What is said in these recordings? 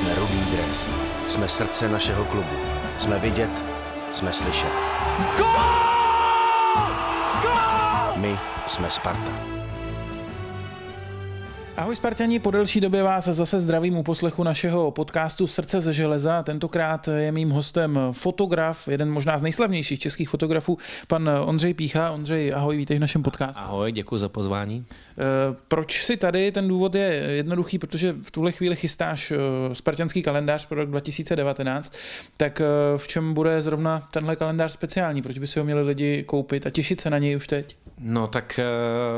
Jsme rudý dres. Jsme srdce našeho klubu. Jsme vidět, jsme slyšet. My jsme Sparta. Ahoj Spartani, po delší době vás zase zdravím u poslechu našeho podcastu Srdce ze železa. Tentokrát je mým hostem fotograf, jeden možná z nejslavnějších českých fotografů, pan Ondřej Pícha. Ondřej, ahoj, vítej v našem podcastu. Ahoj, děkuji za pozvání. Eh, proč si tady? Ten důvod je jednoduchý, protože v tuhle chvíli chystáš eh, spartianský kalendář pro rok 2019. Tak eh, v čem bude zrovna tenhle kalendář speciální? Proč by si ho měli lidi koupit a těšit se na něj už teď? No tak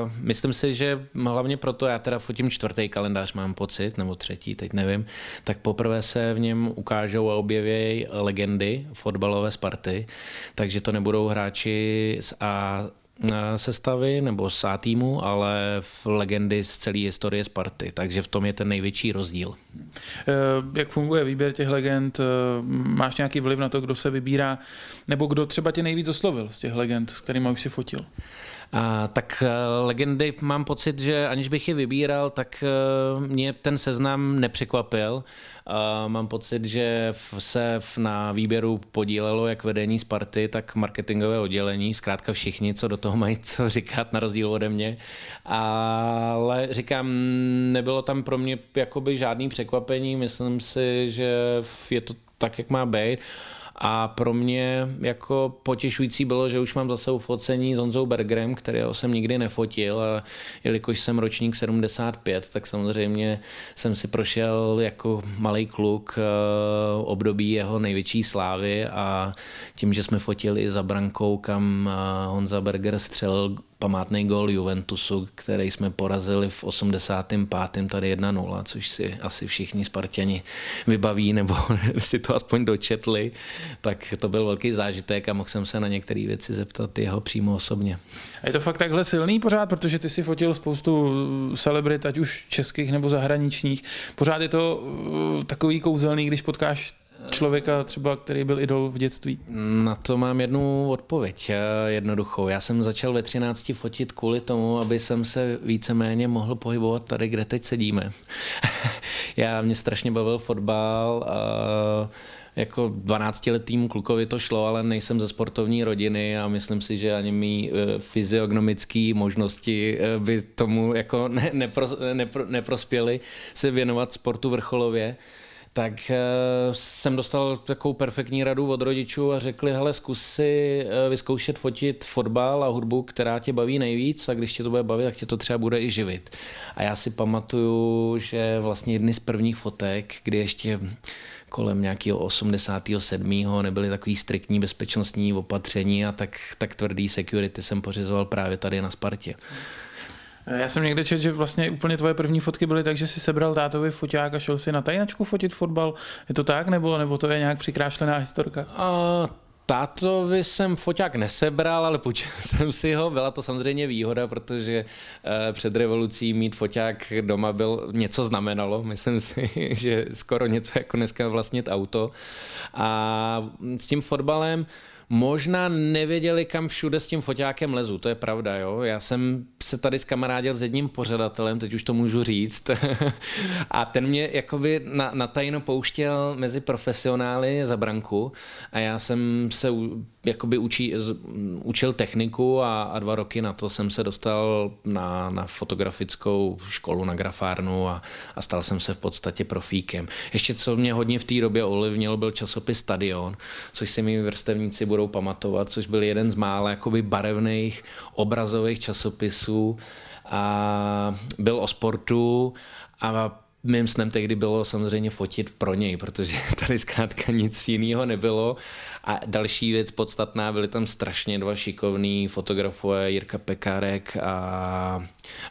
uh, myslím si, že hlavně proto já teda fotím čtvrtý kalendář, mám pocit, nebo třetí, teď nevím, tak poprvé se v něm ukážou a objeví legendy fotbalové Sparty, takže to nebudou hráči z A sestavy nebo z A týmu, ale v legendy z celé historie Sparty, takže v tom je ten největší rozdíl. Eh, jak funguje výběr těch legend? Eh, máš nějaký vliv na to, kdo se vybírá, nebo kdo třeba tě nejvíc oslovil z těch legend, s kterými už si fotil? A, tak eh, legendy mám pocit, že aniž bych je vybíral, tak eh, mě ten seznam nepřekvapil. A mám pocit, že se na výběru podílelo jak vedení Sparty, tak marketingové oddělení, zkrátka všichni, co do toho mají co říkat, na rozdíl ode mě. Ale říkám, nebylo tam pro mě jakoby žádný překvapení, myslím si, že je to tak, jak má být. A pro mě jako potěšující bylo, že už mám za sebou focení s Honzou Bergerem, kterého jsem nikdy nefotil a jelikož jsem ročník 75, tak samozřejmě jsem si prošel jako malý kluk eh, období jeho největší slávy a tím, že jsme fotili za brankou, kam eh, Honza Berger střelil památný gol Juventusu, který jsme porazili v 85. tady 1-0, což si asi všichni Spartani vybaví nebo si to aspoň dočetli, tak to byl velký zážitek a mohl jsem se na některé věci zeptat jeho přímo osobně. A je to fakt takhle silný pořád, protože ty si fotil spoustu celebrit, ať už českých nebo zahraničních. Pořád je to uh, takový kouzelný, když potkáš člověka třeba, který byl idol v dětství? Na to mám jednu odpověď, eh, jednoduchou. Já jsem začal ve 13 fotit kvůli tomu, aby jsem se víceméně mohl pohybovat tady, kde teď sedíme. Já mě strašně bavil fotbal, a jako 12-letým klukovi to šlo, ale nejsem ze sportovní rodiny a myslím si, že ani mý eh, fyziognomické možnosti eh, by tomu jako ne, nepro, nepro, neprospěly se věnovat sportu vrcholově tak eh, jsem dostal takovou perfektní radu od rodičů a řekli, hele, zkus si vyzkoušet fotit fotbal a hudbu, která tě baví nejvíc a když tě to bude bavit, tak tě to třeba bude i živit. A já si pamatuju, že vlastně jedny z prvních fotek, kdy ještě kolem nějakého 87. nebyly takový striktní bezpečnostní opatření a tak, tak tvrdý security jsem pořizoval právě tady na Spartě. Já jsem někde četl, že vlastně úplně tvoje první fotky byly tak, že si sebral tátovi foťák a šel si na tajnačku fotit fotbal. Je to tak, nebo, nebo to je nějak přikrášlená historka? A Tátovi jsem foťák nesebral, ale půjčil jsem si ho. Byla to samozřejmě výhoda, protože eh, před revolucí mít foťák doma byl něco znamenalo. Myslím si, že skoro něco jako dneska vlastnit auto. A s tím fotbalem možná nevěděli, kam všude s tím foťákem lezu, to je pravda, jo. Já jsem se tady s kamarádil s jedním pořadatelem, teď už to můžu říct, a ten mě jakoby na, na tajno pouštěl mezi profesionály za branku a já jsem se jakoby učí, učil techniku a, a dva roky na to jsem se dostal na, na fotografickou školu, na grafárnu a, a stal jsem se v podstatě profíkem. Ještě co mě hodně v té době ovlivnil, byl časopis Stadion, což si mi vrstevníci budou pamatovat, což byl jeden z mála jakoby barevných obrazových časopisů a byl o sportu a mým snem tehdy bylo samozřejmě fotit pro něj, protože tady zkrátka nic jiného nebylo. A další věc podstatná, byly tam strašně dva šikovní fotografové, Jirka Pekárek a,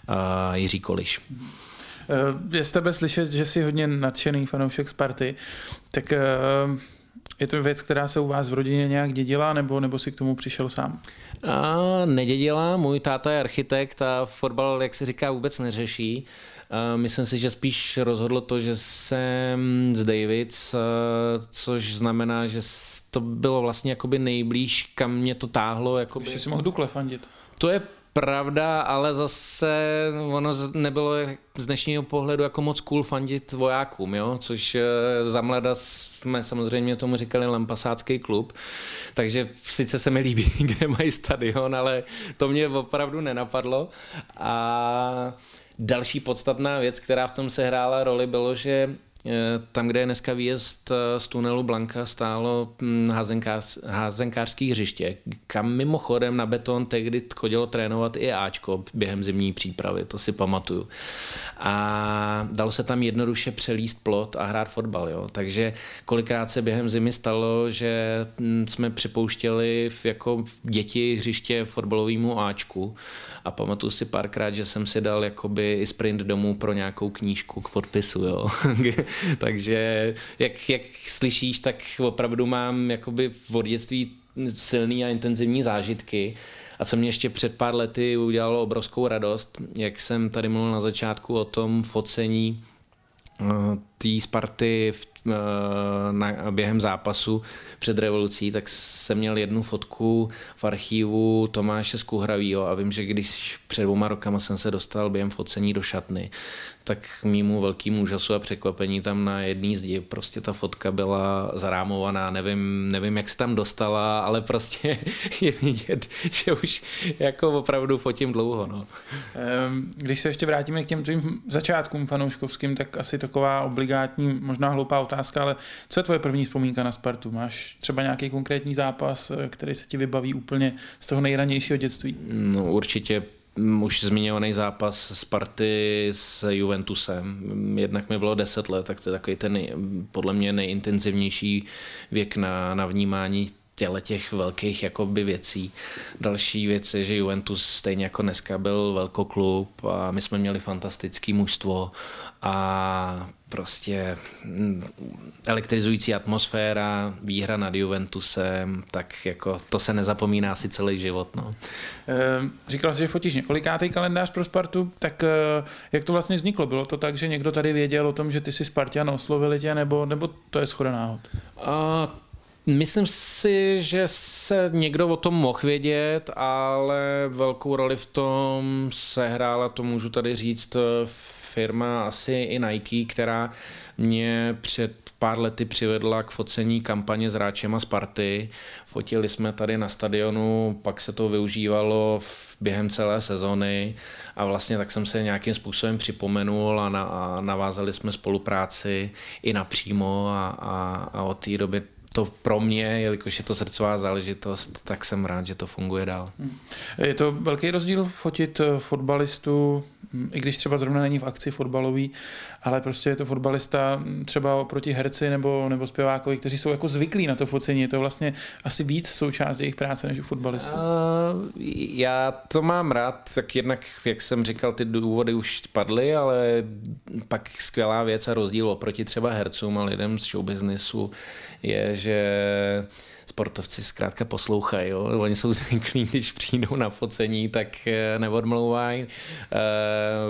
a Jiří Koliš. Eh, je z tebe slyšet, že jsi hodně nadšený fanoušek Sparty, tak eh, je to věc, která se u vás v rodině nějak dědila, nebo, nebo si k tomu přišel sám? A nedědila, můj táta je architekt a fotbal, jak se říká, vůbec neřeší. Myslím si, že spíš rozhodlo to, že jsem z Davids, což znamená, že to bylo vlastně jakoby nejblíž, kam mě to táhlo. Jakoby... Ještě si mohl Dukle fandit. To je pravda, ale zase ono nebylo z dnešního pohledu jako moc cool fandit vojákům, jo? což eh, za mlada jsme samozřejmě tomu říkali lampasácký klub, takže sice se mi líbí, kde mají stadion, ale to mě opravdu nenapadlo a další podstatná věc, která v tom se hrála roli, bylo, že tam, kde je dneska výjezd eh, z tunelu Blanka, stálo hm, házenkář, házenkářský hřiště, kam mimochodem na beton tehdy chodilo trénovat i Ačko během zimní přípravy, to si pamatuju. A dalo se tam jednoduše přelíst plot a hrát fotbal, jo. Takže kolikrát se během zimy stalo, že hm, jsme připouštěli jako děti hřiště fotbalovému Ačku a pamatuju si párkrát, že jsem si dal jakoby i sprint domů pro nějakou knížku k podpisu, jo. Takže jak, jak slyšíš, tak opravdu mám jakoby v dětství silný a intenzivní zážitky. A co mě ještě před pár lety udělalo obrovskou radost, jak jsem tady mluvil na začátku o tom focení eh, té Sparty v na, během zápasu před revolucí, tak jsem měl jednu fotku v archivu Tomáše Skuhravýho a vím, že když před dvouma rokama jsem se dostal během focení do šatny, tak mýmu velkému úžasu a překvapení tam na jedné zdi prostě ta fotka byla zarámovaná, nevím, nevím, jak se tam dostala, ale prostě je vidět, že už jako opravdu fotím dlouho. No. Když se ještě vrátíme k těm tvým začátkům fanouškovským, tak asi taková obligátní, možná hloupá otázka, ale co je tvoje první vzpomínka na Spartu? Máš třeba nějaký konkrétní zápas, eh, který se ti vybaví úplně z toho nejranějšího dětství? No určitě mm, už zmiňovaný zápas Sparty s Juventusem. Jednak mi bylo 10 let, tak to je takový ten podle mě nejintenzivnější věk na, na vnímání těle těch velkých jakoby věcí. Další věc je, že Juventus stejně jako dneska byl velkoklub a my jsme měli fantastický mužstvo a prostě mm, elektrizující atmosféra, výhra nad Juventusem, tak jako to se nezapomíná asi celý život. No. Ehm, říkal jsi, že fotíš několikátý kalendář pro Spartu, tak eh, jak to vlastně vzniklo? Bylo to tak, že někdo tady věděl o tom, že ty jsi Spartan, oslovili tě, nebo, nebo to je schoda náhod? A Myslím si, že se někdo o tom mohl vědět, ale velkou roli v tom sehrála, to můžu tady říct, firma asi i Nike, která mě před pár lety přivedla k focení kampaně s Ráčem a Sparty. Fotili jsme tady na stadionu, pak se to využívalo v, během celé sezony a vlastně tak jsem se nějakým způsobem připomenul a, na, a navázali jsme spolupráci i napřímo a, a, a od té doby to pro mě, jelikož je to srdcová záležitost, tak jsem rád, že to funguje dál. Hmm. Je to velký rozdíl fotit eh, fotbalistu, hm, i když třeba zrovna není v akci fotbalový, ale prostě je to fotbalista hm, třeba oproti herci nebo, nebo zpěvákovi, kteří jsou jako zvyklí na to focení. Je to vlastně asi víc součást jejich práce než u fotbalistů. Uh, já to mám rád, tak jednak, jak jsem říkal, ty důvody už padly, ale pak skvělá věc a rozdíl oproti třeba hercům a lidem z showbiznisu je, že sportovci zkrátka poslouchají. Jo? Oni jsou zvyklí, když přijdou na focení, tak eh, neodmlouvají. Eh,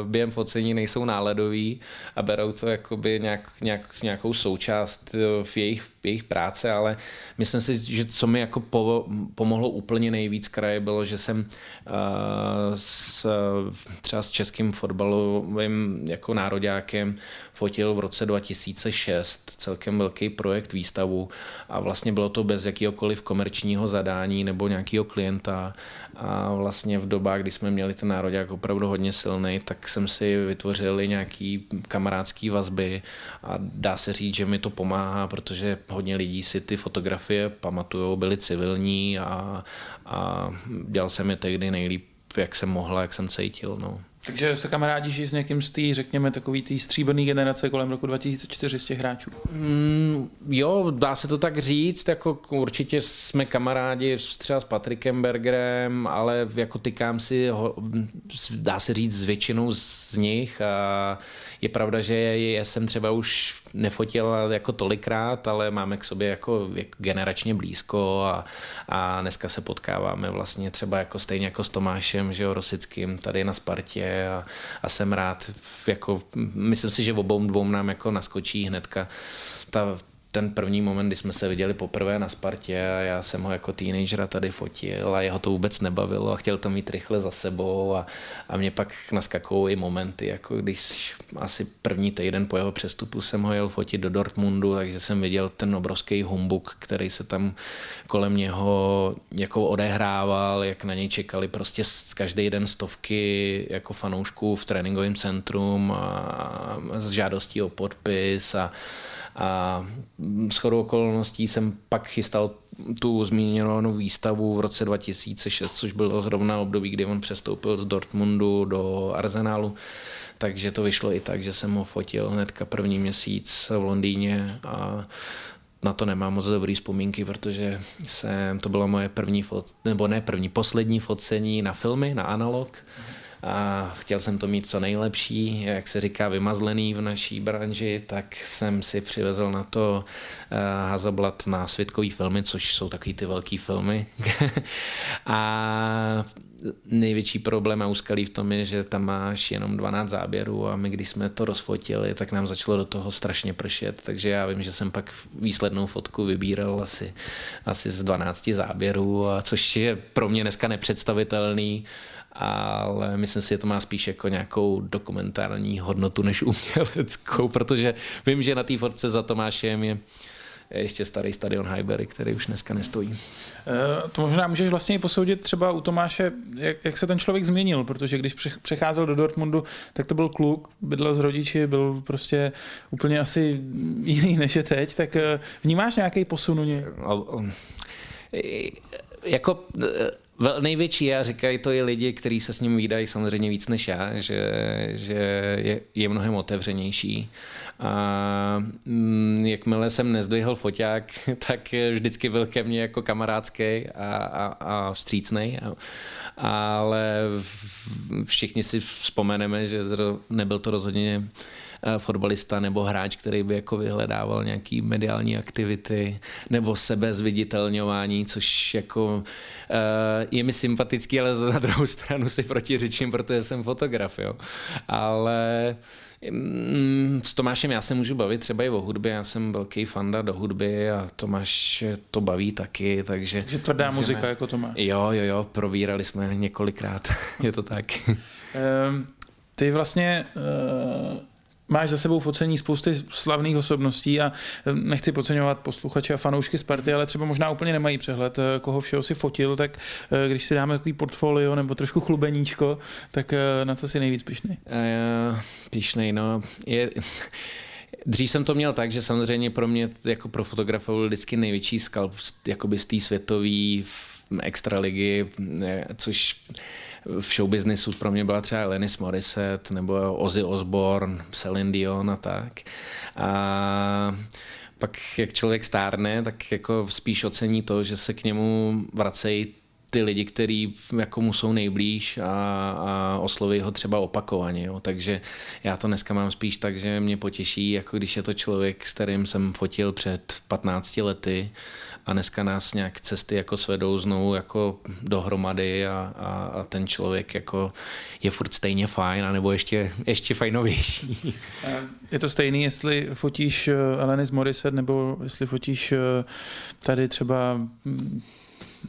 během focení nejsou náledoví a berou to jakoby nějak, nějak, nějakou součást eh, v jejich jejich práce, ale myslím si, že co mi jako po, pomohlo úplně nejvíc kraje bylo, že jsem s, třeba s českým fotbalovým jako nároďákem fotil v roce 2006 celkem velký projekt výstavu a vlastně bylo to bez jakýhokoliv komerčního zadání nebo nějakého klienta a vlastně v dobách, kdy jsme měli ten nároďák opravdu hodně silný, tak jsem si vytvořil nějaký kamarádský vazby a dá se říct, že mi to pomáhá, protože hodně lidí si ty fotografie pamatují, byli civilní a, a dělal jsem je tehdy nejlíp, jak jsem mohla, jak jsem cítil. No. Takže se kamarádíš s někým z té, řekněme, takový té stříbrné generace kolem roku 2004 z těch hráčů? Mm, jo, dá se to tak říct, jako určitě jsme kamarádi třeba s Patrikem Bergerem, ale jako tykám si, ho, dá se říct, s většinou z nich a je pravda, že je, jsem třeba už nefotil jako tolikrát, ale máme k sobě jako generačně blízko a, a dneska se potkáváme vlastně třeba jako stejně jako s Tomášem, že jo, Rosickým tady na Spartě a, a jsem rád, jako, myslím si, že obou dvou nám jako naskočí hnedka ta, ten první moment, kdy jsme se viděli poprvé na Spartě a já jsem ho jako teenagera tady fotil a jeho to vůbec nebavilo a chtěl to mít rychle za sebou a, a mě pak naskakují i momenty, jako když asi první týden po jeho přestupu jsem ho jel fotit do Dortmundu, takže jsem viděl ten obrovský humbuk, který se tam kolem něho jako odehrával, jak na něj čekali prostě každý den stovky jako fanoušků v tréninkovém centrum a s žádostí o podpis a a s chodou okolností jsem pak chystal tu zmíněnou výstavu v roce 2006, což bylo zrovna období, kdy on přestoupil z Dortmundu do Arsenalu. Takže to vyšlo i tak, že jsem ho fotil hnedka první měsíc v Londýně a na to nemám moc dobrý vzpomínky, protože jsem, to bylo moje první fot, nebo ne první, poslední focení na filmy, na analog. Mm a chtěl jsem to mít co nejlepší, jak se říká vymazlený v naší branži, tak jsem si přivezl na to uh, Hazablat na světkový filmy, což jsou takový ty velký filmy. a největší problém a úskalí v tom je, že tam máš jenom 12 záběrů a my když jsme to rozfotili, tak nám začalo do toho strašně pršet, takže já vím, že jsem pak výslednou fotku vybíral asi, asi z 12 záběrů, a což je pro mě dneska nepředstavitelný ale myslím si, že to má spíš jako nějakou dokumentární hodnotu než uměleckou, protože vím, že na té fotce za Tomášem je ještě starý stadion Highbury, který už dneska nestojí. Eh, to možná můžeš vlastně i posoudit třeba u Tomáše, jak, jak se ten člověk změnil, protože když přecházel do Dortmundu, tak to byl kluk, bydlel s rodiči, byl prostě úplně asi jiný než je teď, tak eh, vnímáš nějaký posun u něj? Jako největší a říkají to i lidi, kteří se s ním výdají samozřejmě víc než já, že, že je, je mnohem otevřenější. A mm, jakmile jsem nezdvihl foťák, tak vždycky byl ke mně jako kamarádský a, a, a vstřícnej. A, ale všichni si vzpomeneme, že nebyl to rozhodně fotbalista nebo hráč, který by jako vyhledával nějaký mediální aktivity nebo sebezviditelňování, což jako eh, je mi sympatický, ale na druhou stranu si protiřečím, protože jsem fotograf, jo. Ale mm, s Tomášem já se můžu bavit třeba i o hudbě, já jsem velký fanda do hudby a Tomáš to baví taky, takže... Takže tvrdá můžeme... muzika jako Tomáš. Jo, jo, jo, provírali jsme několikrát, je to tak. Um, ty vlastně uh máš za sebou focení spousty slavných osobností a eh, nechci podceňovat posluchače a fanoušky Sparty, ale třeba možná úplně nemají přehled, eh, koho všeho si fotil, tak eh, když si dáme takový portfolio nebo trošku chlubeníčko, tak na co si nejvíc pišnej? Pišnej, no. Je... Dřív jsem to měl tak, že samozřejmě pro mě jako pro fotografa byl vždycky největší skalp z té světové extraligy, což v showbiznisu pro mě byla třeba Lenis Morissette nebo Ozzy Osbourne, Celine Dion a tak. A pak jak člověk stárne, tak jako spíš ocení to, že se k němu vracejí ty lidi, kteří jako mu jsou nejblíž a, a osloví ho třeba opakovaně. Jo. Takže já to dneska mám spíš tak, že mě potěší, jako když je to člověk, s kterým jsem fotil před 15 lety a dneska nás nějak cesty jako svedou znovu jako dohromady a, a, a ten člověk jako je furt stejně fajn, anebo ještě, ještě fajnovější. Je to stejný, jestli fotíš eh, Alanis Morissette, nebo jestli fotíš eh, tady třeba hm,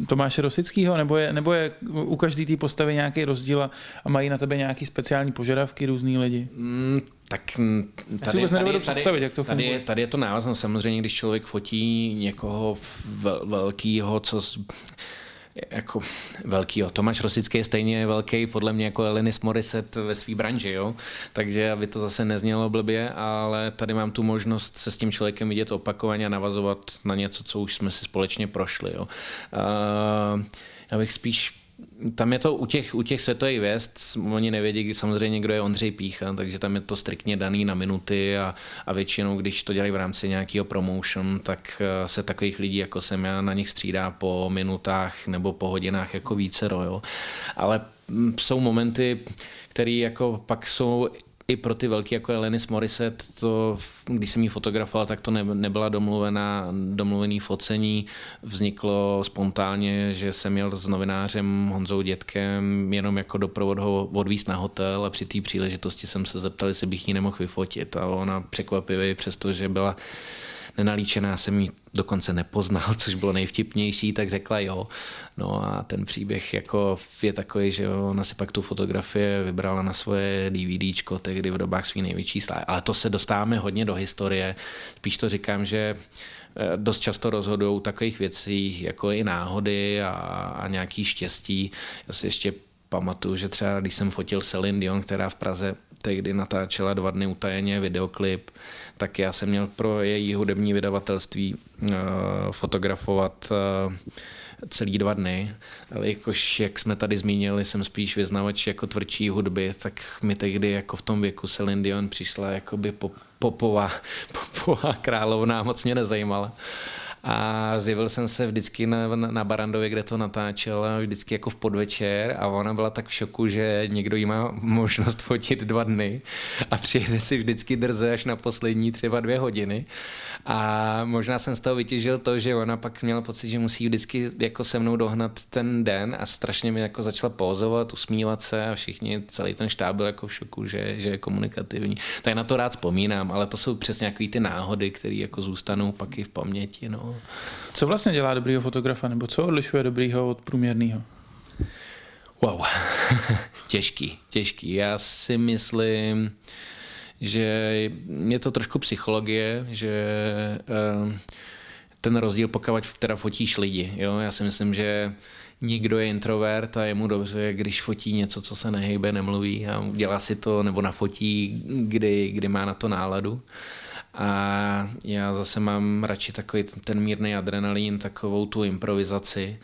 Tomáše Rosického, nebo je, nebo je u každé té postavy nějaký rozdíl a mají na tebe nějaký speciální požadavky různý lidi? Mm, tak tady, Já si vůbec nedovedu představit, jak to funguje. Tady, tady je to návazno. Samozřejmě, když člověk fotí někoho vel, velkýho, co jako velký. Tomáš Rosický je stejně velký podle mě jako Elenis Morissette ve své branži, jo? takže aby to zase neznělo blbě, ale tady mám tu možnost se s tím člověkem vidět opakovaně a navazovat na něco, co už jsme si společně prošli. Jo? Uh, já bych spíš tam je to u těch, u těch světových věst, oni nevědí samozřejmě, kdo je Ondřej Pícha, takže tam je to striktně daný na minuty a, a většinou, když to dělají v rámci nějakého promotion, tak eh, se takových lidí, jako jsem já, na nich střídá po minutách nebo po hodinách jako více, jo. Ale mm, jsou momenty, které jako pak jsou i pro ty velký jako Elenis Morissette, to, když jsem ji fotografoval, tak to ne, nebyla domluvená, domluvený focení. Vzniklo spontánně, že jsem měl s novinářem Honzou Dětkem jenom jako doprovod ho odvíst na hotel a při té příležitosti jsem se zeptal, jestli bych ji nemohl vyfotit. A ona překvapivě, přestože byla nenalíčená, jsem ji dokonce nepoznal, což bylo nejvtipnější, tak řekla jo. No a ten příběh jako je takový, že ona si pak tu fotografie vybrala na svoje DVDčko tehdy v dobách svý největší slávy. Ale to se dostáváme hodně do historie. Spíš to říkám, že eh, dost často rozhodují takových věcí, jako i náhody a, a nějaký štěstí. Já si ještě pamatuju, že třeba když jsem fotil Celine Dion, která v Praze tehdy natáčela dva dny utajeně videoklip, tak já jsem měl pro její hudební vydavatelství uh, fotografovat uh, celý dva dny, ale jakož, jak jsme tady zmínili, jsem spíš vyznavač jako tvrdší hudby, tak mi tehdy jako v tom věku Celine Dion přišla jakoby popová, popová královna, moc mě nezajímala. A zjevil jsem se vždycky na, na, Barandově, kde to natáčela, vždycky jako v podvečer a ona byla tak v šoku, že někdo jí má možnost fotit dva dny a přijede si vždycky drze až na poslední třeba dvě hodiny. A možná jsem z toho vytěžil to, že ona pak měla pocit, že musí vždycky jako se mnou dohnat ten den a strašně mi jako začala pozovat, usmívat se a všichni, celý ten štáb byl jako v šoku, že, že je komunikativní. Tak na to rád vzpomínám, ale to jsou přesně nějaké ty náhody, které jako zůstanou pak i v paměti. No. Co vlastně dělá dobrýho fotografa, nebo co odlišuje dobrýho od průměrného? Wow, těžký, těžký. Já si myslím, že je to trošku psychologie, že uh, ten rozdíl, pokud teda fotíš lidi. Jo? Já si myslím, že nikdo je introvert a je mu dobře, když fotí něco, co se nehejbe, nemluví a dělá si to, nebo nafotí, kdy, kdy má na to náladu. A já zase mám radši takový ten mírný adrenalin, takovou tu improvizaci.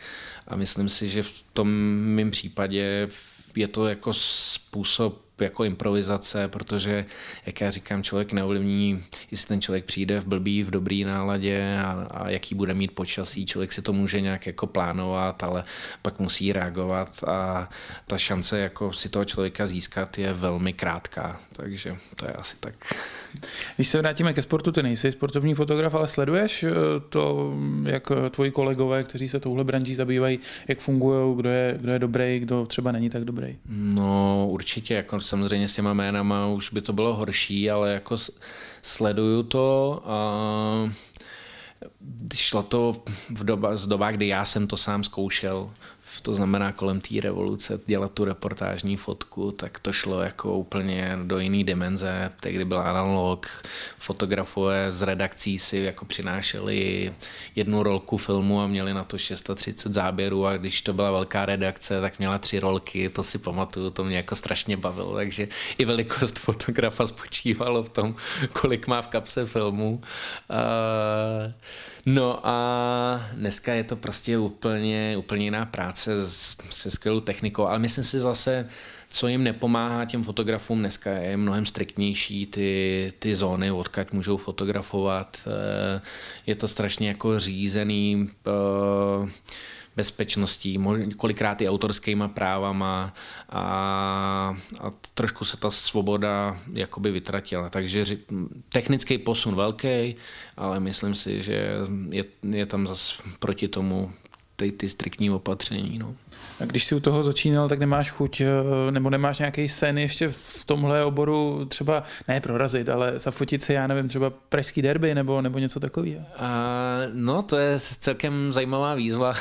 A myslím si, že v tom mém případě je to jako způsob jako improvizace, protože, jak já říkám, člověk neovlivní, jestli ten člověk přijde v blbý, v dobrý náladě a, a jaký bude mít počasí. Člověk si to může nějak jako plánovat, ale pak musí reagovat a ta šance jako si toho člověka získat je velmi krátká. Takže to je asi tak. Když se vrátíme ke sportu, ty nejsi sportovní fotograf, ale sleduješ eh, to, jak tvoji kolegové, kteří se touhle branží zabývají, jak fungují, kdo je, kdo je dobrý, kdo třeba není tak dobrý? No určitě, jako samozřejmě s těma jménama už by to bylo horší, ale jako sleduju to a šlo to v doba, z doba, kdy já jsem to sám zkoušel to znamená kolem té revoluce dělat tu reportážní fotku, tak to šlo jako úplně do jiné dimenze. Tehdy byl analog, fotografové z redakcí si jako přinášeli jednu rolku filmu a měli na to 630 záběrů a když to byla velká redakce, tak měla tři rolky, to si pamatuju, to mě jako strašně bavilo, takže i velikost fotografa spočívalo v tom, kolik má v kapse filmu. Uh, No a dneska je to prostě úplně, úplně jiná práce se skvělou technikou, ale myslím si zase, co jim nepomáhá těm fotografům dneska je mnohem striktnější ty, ty zóny, odkud můžou fotografovat. Eh, je to strašně jako řízený eh, bezpečností, kolikrát i autorskýma právama a, a trošku se ta svoboda jakoby vytratila. Takže technický posun velký, ale myslím si, že je, je tam zase proti tomu ty, ty striktní opatření. No. A když si u toho začínal, tak nemáš chuť, eh, nebo nemáš nějaký sen ještě v tomhle oboru třeba, ne prorazit, ale zafotit se, já nevím, třeba pražský derby nebo, nebo něco takového? No, to je celkem zajímavá výzva.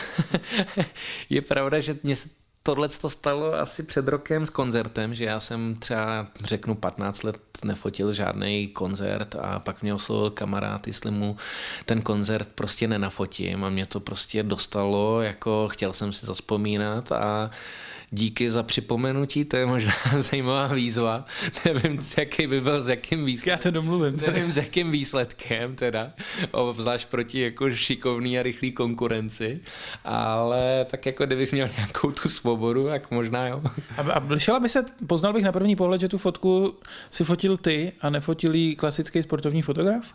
je pravda, že mě se tohle to stalo asi před rokem s koncertem, že já jsem třeba, řeknu, 15 let nefotil žádný koncert a pak mě oslovil kamarád, jestli mu ten koncert prostě nenafotím a mě to prostě dostalo, jako chtěl jsem si zaspomínat a díky za připomenutí, to je možná zajímavá výzva. Nevím, jaký by byl, s jakým výsledkem. Já to domluvím. Nevím, s jakým výsledkem teda, obzvlášť proti jako šikovný a rychlý konkurenci, ale tak jako kdybych měl nějakou tu svobodu, tak možná jo. A, a by se, poznal bych na první pohled, že tu fotku si fotil ty a nefotil jí klasický sportovní fotograf?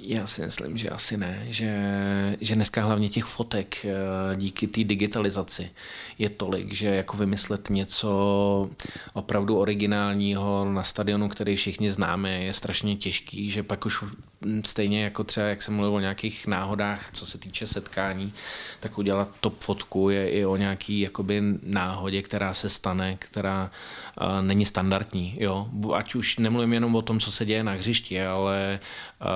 Já si myslím, že asi ne, že, že dneska hlavně těch fotek eh, díky té digitalizaci je tolik, že jako vymyslet něco opravdu originálního na stadionu, který všichni známe, je strašně těžký, že pak už stejně jako třeba, jak jsem mluvil o nějakých náhodách, co se týče setkání, tak udělat top fotku je i o nějaký jakoby náhodě, která se stane, která uh, není standardní. Jo? Ať už nemluvím jenom o tom, co se děje na hřišti, ale uh,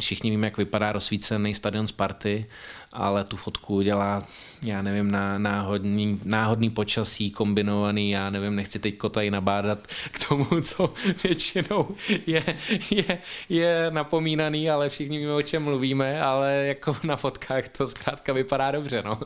všichni víme, jak vypadá rozsvícený stadion Sparty, ale tu fotku udělá, já nevím, na náhodný, náhodný počasí kombinovaný, já nevím, nechci teď tady nabádat k tomu, co většinou je, je, je napomínaný, ale všichni víme, o čem mluvíme, ale jako na fotkách to zkrátka vypadá dobře, no.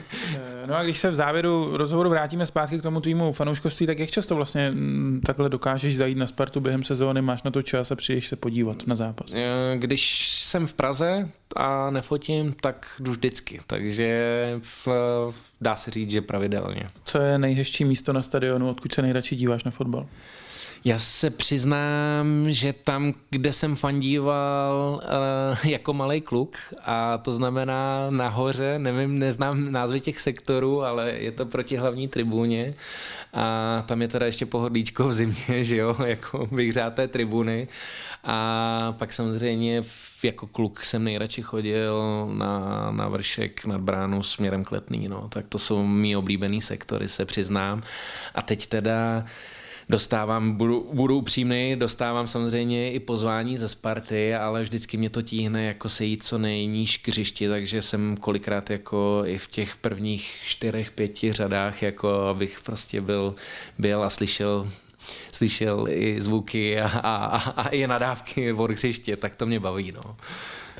no a když se v závěru rozhovoru vrátíme zpátky k tomu tvýmu fanouškovství, tak jak často vlastně mm, takhle dokážeš zajít na Spartu během sezóny, máš na to čas a přijdeš se podívat na zápas? Eh, když jsem v Praze a nefotím, tak jdu vždycky, takže v, dá se říct, že pravidelně. Co je nejhezčí místo na stadionu, odkud se nejradši díváš na fotbal? Já se přiznám, že tam, kde jsem fandíval uh, jako malý kluk, a to znamená nahoře, nevím, neznám názvy těch sektorů, ale je to proti hlavní tribuně a tam je teda ještě pohodlíčko v zimě, že jo, jako vyhřáté tribuny a pak samozřejmě jako kluk jsem nejradši chodil na, na vršek nad bránu směrem k letný, no, tak to jsou mý oblíbený sektory, se přiznám. A teď teda dostávám, budu, budu upřímný, dostávám samozřejmě i pozvání ze Sparty, ale vždycky mě to tíhne jako sejít co nejníž k hřišti, takže jsem kolikrát jako i v těch prvních čtyřech, pěti řadách, jako abych prostě byl, byl a slyšel slyšel i zvuky a, a, a i nadávky od hřiště, tak to mě baví. No.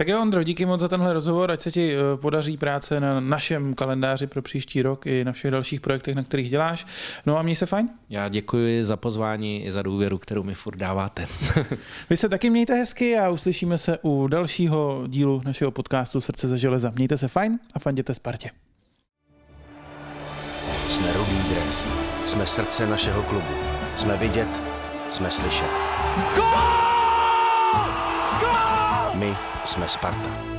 Tak jo, Ondro, díky moc za tenhle rozhovor, ať se ti eh, podaří práce na našem kalendáři pro příští rok i na všech dalších projektech, na kterých děláš. No a měj se fajn. Já děkuji za pozvání i za důvěru, kterou mi furt dáváte. Vy se taky mějte hezky a uslyšíme se u dalšího dílu našeho podcastu Srdce ze železa. Mějte se fajn a fanděte Spartě. Jsme Rudý dres. Jsme srdce našeho klubu. Jsme vidět, jsme slyšet. My jsme Sparta.